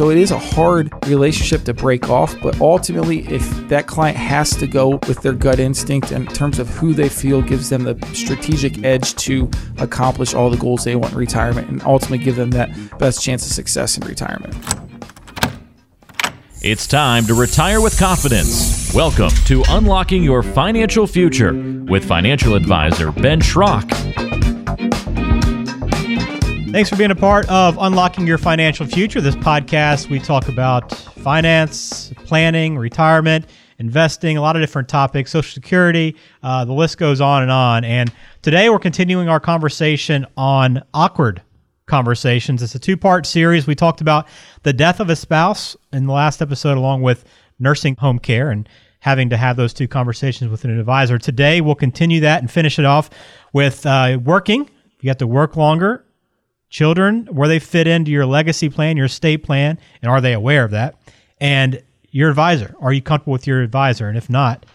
So it is a hard relationship to break off, but ultimately, if that client has to go with their gut instinct in terms of who they feel gives them the strategic edge to accomplish all the goals they want in retirement and ultimately give them that best chance of success in retirement. It's time to retire with confidence. Welcome to Unlocking Your Financial Future with financial advisor Ben Schrock. Thanks for being a part of Unlocking Your Financial Future. This podcast, we talk about finance, planning, retirement, investing, a lot of different topics, Social Security, uh, the list goes on and on. And today we're continuing our conversation on awkward conversations. It's a two part series. We talked about the death of a spouse in the last episode, along with nursing home care and having to have those two conversations with an advisor. Today, we'll continue that and finish it off with uh, working. You have to work longer. Children, where they fit into your legacy plan, your estate plan, and are they aware of that? And your advisor. Are you comfortable with your advisor? And if not,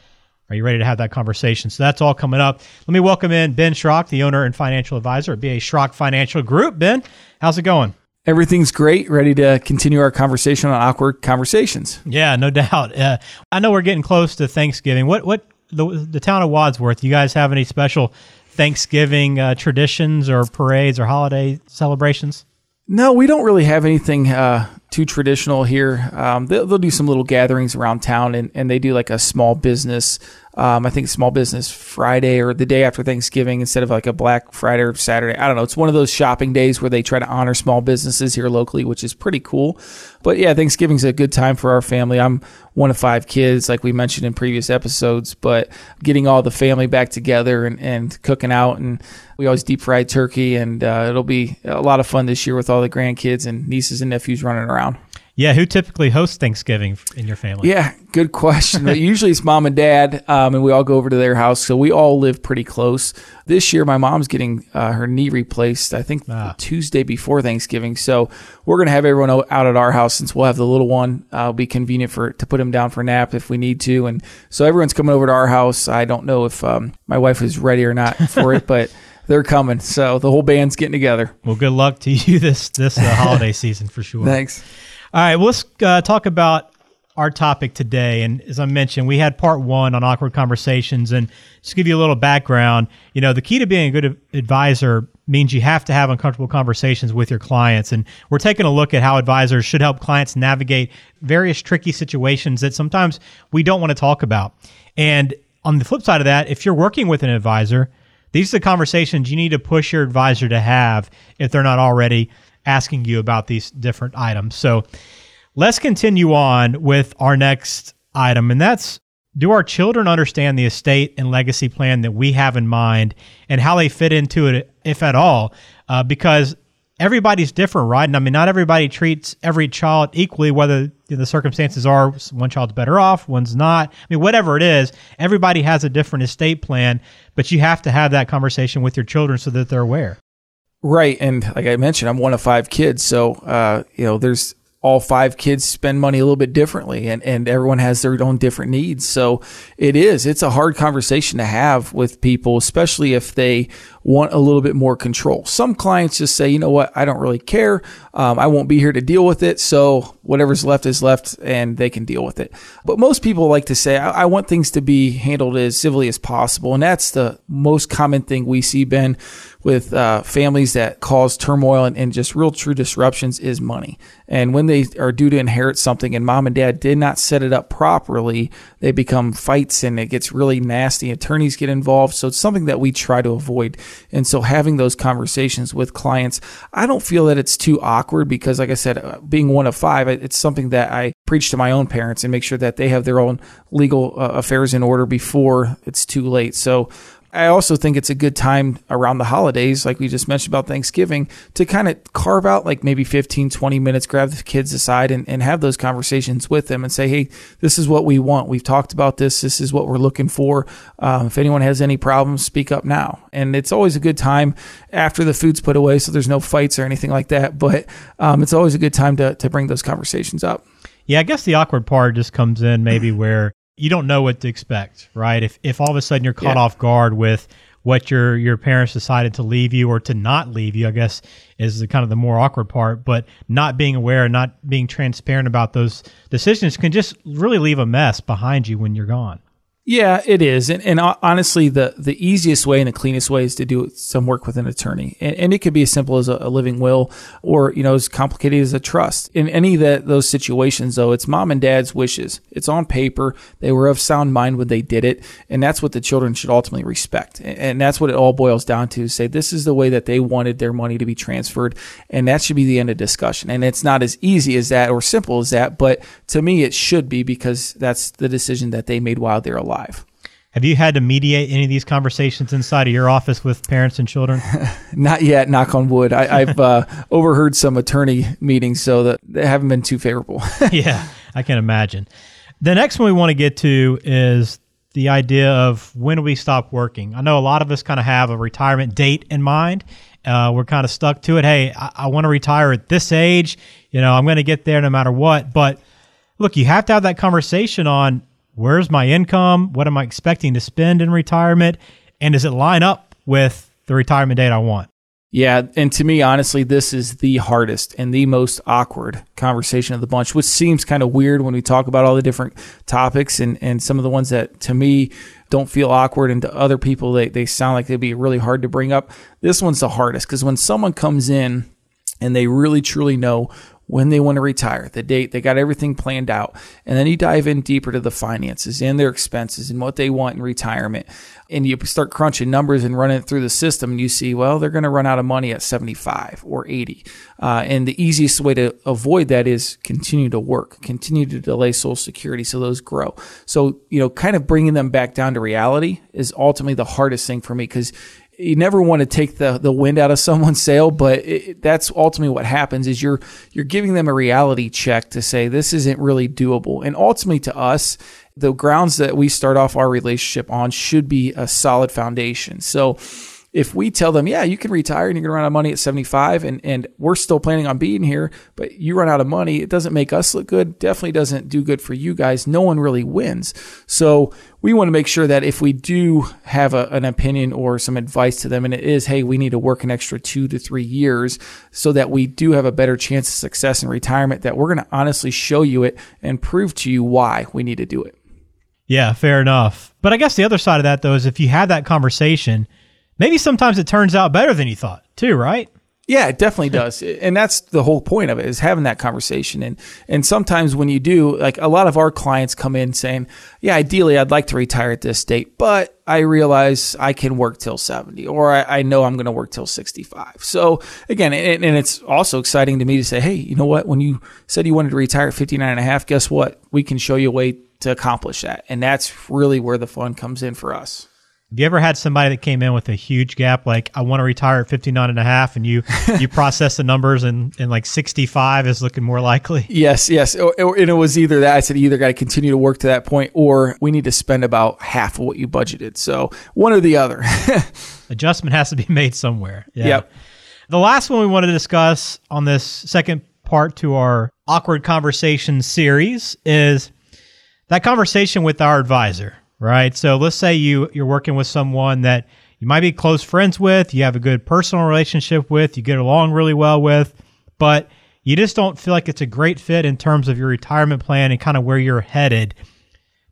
are you ready to have that conversation? So that's all coming up. Let me welcome in Ben Schrock, the owner and financial advisor at BA Schrock Financial Group. Ben, how's it going? Everything's great. Ready to continue our conversation on awkward conversations. Yeah, no doubt. Uh, I know we're getting close to Thanksgiving. What what the the town of Wadsworth? You guys have any special Thanksgiving uh, traditions or parades or holiday celebrations? No, we don't really have anything uh, too traditional here. Um, they'll, they'll, do some little gatherings around town, and, and they do like a small business um, I think Small Business Friday or the day after Thanksgiving instead of like a Black Friday or Saturday. I don't know. It's one of those shopping days where they try to honor small businesses here locally, which is pretty cool. But yeah, Thanksgiving's a good time for our family. I'm one of five kids, like we mentioned in previous episodes, but getting all the family back together and, and cooking out and we always deep fried turkey and uh, it'll be a lot of fun this year with all the grandkids and nieces and nephews running around. Yeah, who typically hosts Thanksgiving in your family? Yeah, good question. Usually it's mom and dad, um, and we all go over to their house. So we all live pretty close. This year, my mom's getting uh, her knee replaced. I think ah. Tuesday before Thanksgiving. So we're gonna have everyone out at our house since we'll have the little one. Uh, it'll be convenient for to put him down for a nap if we need to. And so everyone's coming over to our house. I don't know if um, my wife is ready or not for it, but they're coming. So the whole band's getting together. Well, good luck to you this this uh, holiday season for sure. Thanks. All right, well, let's uh, talk about our topic today. And as I mentioned, we had part one on awkward conversations. And just to give you a little background, you know, the key to being a good advisor means you have to have uncomfortable conversations with your clients. And we're taking a look at how advisors should help clients navigate various tricky situations that sometimes we don't want to talk about. And on the flip side of that, if you're working with an advisor, these are the conversations you need to push your advisor to have if they're not already asking you about these different items. So let's continue on with our next item, and that's do our children understand the estate and legacy plan that we have in mind and how they fit into it, if at all? Uh, because everybody's different, right? And I mean, not everybody treats every child equally, whether the circumstances are one child's better off, one's not. I mean, whatever it is, everybody has a different estate plan, but you have to have that conversation with your children so that they're aware. Right, and like I mentioned, I'm one of five kids, so uh, you know, there's all five kids spend money a little bit differently and, and everyone has their own different needs. So it is, it's a hard conversation to have with people, especially if they want a little bit more control. Some clients just say, you know what, I don't really care. Um, I won't be here to deal with it. So whatever's left is left and they can deal with it. But most people like to say, I, I want things to be handled as civilly as possible. And that's the most common thing we see, Ben, with uh, families that cause turmoil and, and just real true disruptions is money. And when they are due to inherit something and mom and dad did not set it up properly, they become fights and it gets really nasty. Attorneys get involved. So it's something that we try to avoid. And so having those conversations with clients, I don't feel that it's too awkward because, like I said, uh, being one of five, it's something that I preach to my own parents and make sure that they have their own legal uh, affairs in order before it's too late. So I also think it's a good time around the holidays, like we just mentioned about Thanksgiving, to kind of carve out like maybe 15, 20 minutes, grab the kids aside and, and have those conversations with them and say, hey, this is what we want. We've talked about this. This is what we're looking for. Um, if anyone has any problems, speak up now. And it's always a good time after the food's put away, so there's no fights or anything like that. But um, it's always a good time to, to bring those conversations up. Yeah, I guess the awkward part just comes in maybe where you don't know what to expect, right? If if all of a sudden you're caught yeah. off guard with what your your parents decided to leave you or to not leave you. I guess is the kind of the more awkward part. But not being aware and not being transparent about those decisions can just really leave a mess behind you when you're gone. Yeah, it is. And, and uh, honestly, the, the easiest way and the cleanest way is to do some work with an attorney. And, and it could be as simple as a, a, living will or, you know, as complicated as a trust. In any of those situations, though, it's mom and dad's wishes. It's on paper. They were of sound mind when they did it. And that's what the children should ultimately respect. And that's what it all boils down to say this is the way that they wanted their money to be transferred. And that should be the end of discussion. And it's not as easy as that or simple as that. But to me, it should be because that's the decision that they made while they're alive alive. Have you had to mediate any of these conversations inside of your office with parents and children? Not yet, knock on wood. I, have uh, overheard some attorney meetings, so that they haven't been too favorable. yeah, I can imagine. The next one we want to get to is the idea of when we stop working? I know a lot of us kind of have a retirement date in mind. Uh, we're kind of stuck to it. Hey, I, I want to retire at this age. You know, I'm going to get there no matter what. But look, you have to have that conversation on where's my income? What am I expecting to spend in retirement? And does it line up with the retirement date I want? Yeah, and to me, honestly, this is the hardest and the most awkward conversation of the bunch, which seems kind of weird when we talk about all the different topics and, and some of the ones that to me don't feel awkward and to other people they, they sound like they'd be really hard to bring up. This one's the hardest because when someone comes in and they really truly know when they want to retire, the date, they got everything planned out. And then you dive in deeper to the finances and their expenses and what they want in retirement. And you start crunching numbers and running it through the system and you see, well, they're going to run out of money at 75 or 80. Uh, and the easiest way to avoid that is continue to work, continue to delay Social Security so those grow. So, you know, kind of bringing them back down to reality is ultimately the hardest thing for me because you never want to take the, the wind out of someone's sail, but it, that's ultimately what happens is you're you're giving them a reality check to say this isn't really doable. And ultimately to us, the grounds that we start off our relationship on should be a solid foundation. So if we tell them, yeah, you can retire and you're going to run out of money at 75 and, and we're still planning on being here, but you run out of money, it doesn't make us look good. Definitely doesn't do good for you guys. No one really wins. So we want to make sure that if we do have a, an opinion or some advice to them, and it is, hey, we need to work an extra two to three years so that we do have a better chance of success in retirement, that we're going to honestly show you it and prove to you why we need to do it. Yeah, fair enough. But I guess the other side of that, though, is if you have that conversation, maybe sometimes it turns out better than you thought, too, right? Yeah, it definitely does. And that's the whole point of it is having that conversation. And and sometimes when you do, like a lot of our clients come in saying, Yeah, ideally I'd like to retire at this date, but I realize I can work till 70 or I, I know I'm going to work till 65. So again, and, and, it's also exciting to me to say, Hey, you know what? When you said you wanted to retire at 59 and a half, guess what? We can show you a way to accomplish that. And that's really where the fun comes in for us. Have you ever had somebody that came in with a huge gap, like I want to retire at 59 and a half, and you you process the numbers and, and like 65 is looking more likely? Yes, yes. Oh, oh, and it was either that I said either got to continue to work to that point or we need to spend about half of what you budgeted. So one or the other. Adjustment has to be made somewhere. Yeah. Yep. The last one we want to discuss on this second part to our awkward conversation series is that conversation with our advisor right? So let's say you you're working with someone that you might be close friends with, you have a good personal relationship with, you get along really well with, but you just don't feel like it's a great fit in terms of your retirement plan and kind of where you're headed.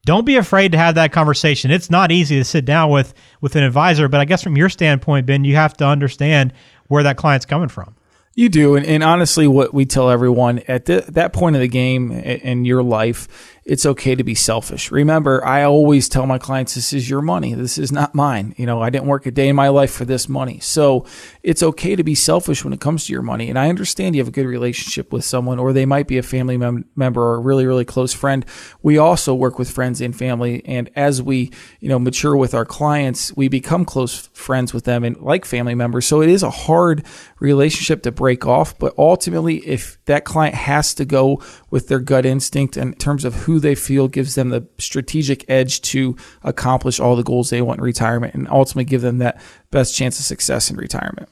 Don't be afraid to have that conversation. It's not easy to sit down with with an advisor, but I guess from your standpoint, Ben, you have to understand where that client's coming from. You do, and, and honestly, what we tell everyone at the, that point of the game in your life it's okay to be selfish. Remember, I always tell my clients, this is your money. This is not mine. You know, I didn't work a day in my life for this money. So it's okay to be selfish when it comes to your money. And I understand you have a good relationship with someone, or they might be a family mem- member or a really, really close friend. We also work with friends and family. And as we, you know, mature with our clients, we become close friends with them and like family members. So it is a hard relationship to break off. But ultimately, if that client has to go with their gut instinct in terms of who they feel gives them the strategic edge to accomplish all the goals they want in retirement and ultimately give them that best chance of success in retirement.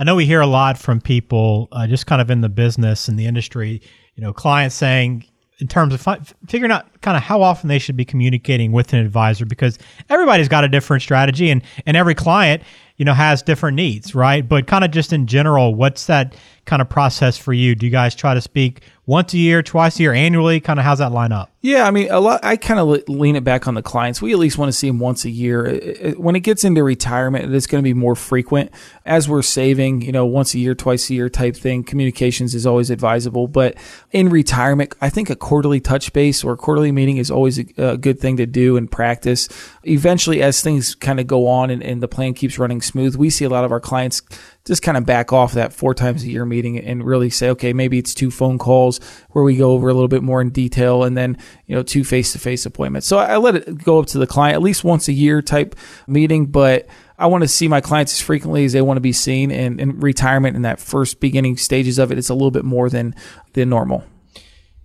I know we hear a lot from people uh, just kind of in the business and the industry, you know, clients saying, in terms of fi- figuring out kind of how often they should be communicating with an advisor because everybody's got a different strategy and and every client you know has different needs right but kind of just in general what's that kind of process for you do you guys try to speak once a year twice a year annually kind of how's that line up yeah, I mean, a lot. I kind of lean it back on the clients. We at least want to see them once a year. When it gets into retirement, it's going to be more frequent. As we're saving, you know, once a year, twice a year type thing. Communications is always advisable, but in retirement, I think a quarterly touch base or quarterly meeting is always a, a good thing to do and practice. Eventually, as things kind of go on and, and the plan keeps running smooth, we see a lot of our clients just kind of back off that four times a year meeting and really say, okay, maybe it's two phone calls where we go over a little bit more in detail and then, you know, two face to face appointments. So I let it go up to the client at least once a year type meeting, but I want to see my clients as frequently as they want to be seen and in retirement in that first beginning stages of it, it's a little bit more than, than normal.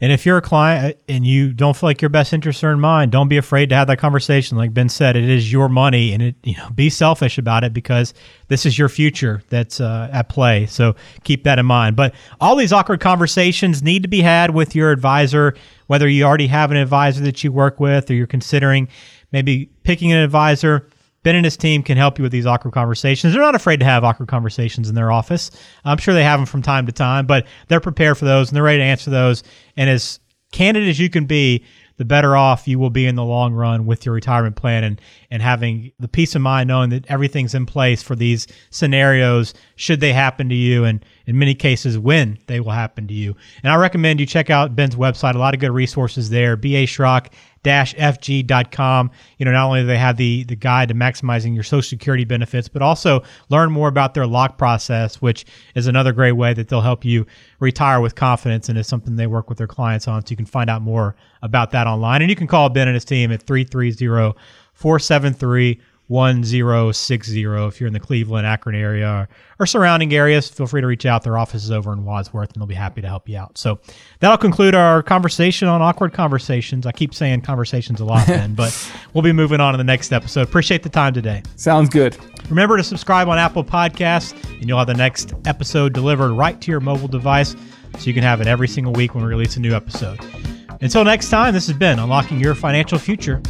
And if you're a client uh, and you don't feel like your best interests are in mind, don't be afraid to have that conversation. Like Ben said, it is your money, and it you know be selfish about it because this is your future that's uh, at play. So keep that in mind. But all these awkward conversations need to be had with your advisor, whether you already have an advisor that you work with or you're considering maybe picking an advisor Ben and his team can help you with these awkward conversations. They're not afraid to have awkward conversations in their office. I'm sure they have them from time to time, but they're prepared for those and they're ready to answer those. And as candid as you can be, the better off you will be in the long run with your retirement plan and, and having the peace of mind knowing that everything's in place for these scenarios should they happen to you and in many cases when they will happen to you. And I recommend you check out Ben's website, a lot of good resources there, BA Schrock fg.com. You know, not only do they have the the guide to maximizing your social security benefits, but also learn more about their lock process, which is another great way that they'll help you retire with confidence and is something they work with their clients on. So you can find out more about that online. And you can call Ben and his team at 330 473 1060 if you're in the Cleveland, Akron area or, or, surrounding areas. Feel free to reach out. Their office is over in Wadsworth and they'll be happy to help you out. So that'll conclude our conversation on awkward conversations. I keep saying conversations a lot, Ben, but we'll be moving on in the next episode. Appreciate the time today. Sounds good. Remember to subscribe on Apple Podcasts and you'll have the next episode delivered right to your mobile device so you can have it every single week when we release a new episode. Until next time, this has been Unlocking Your Financial Future.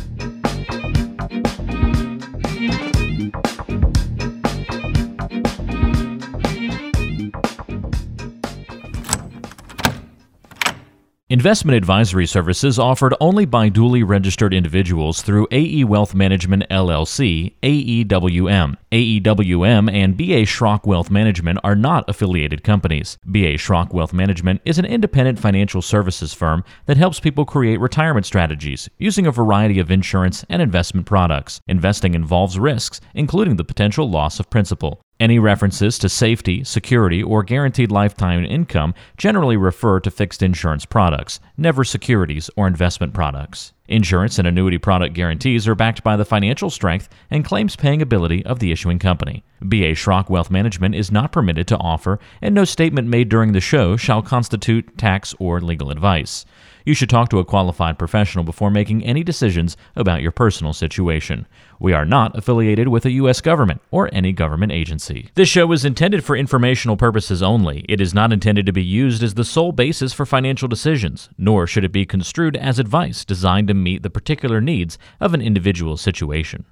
Investment advisory services offered only by duly registered individuals through AE Wealth Management LLC, AEWM. AEWM and BA Schrock Wealth Management are not affiliated companies. BA Schrock Wealth Management is an independent financial services firm that helps people create retirement strategies using a variety of insurance and investment products. Investing involves risks, including the potential loss of principal. Any references to safety, security, or guaranteed lifetime income generally refer to fixed insurance products, never securities or investment products. Insurance and annuity product guarantees are backed by the financial strength and claims paying ability of the issuing company. BA Schrock Wealth Management is not permitted to offer, and no statement made during the show shall constitute tax or legal advice. You should talk to a qualified professional before making any decisions about your personal situation. We are not affiliated with a U.S. government or any government agency. This show is intended for informational purposes only. It is not intended to be used as the sole basis for financial decisions, nor should it be construed as advice designed to meet the particular needs of an individual situation.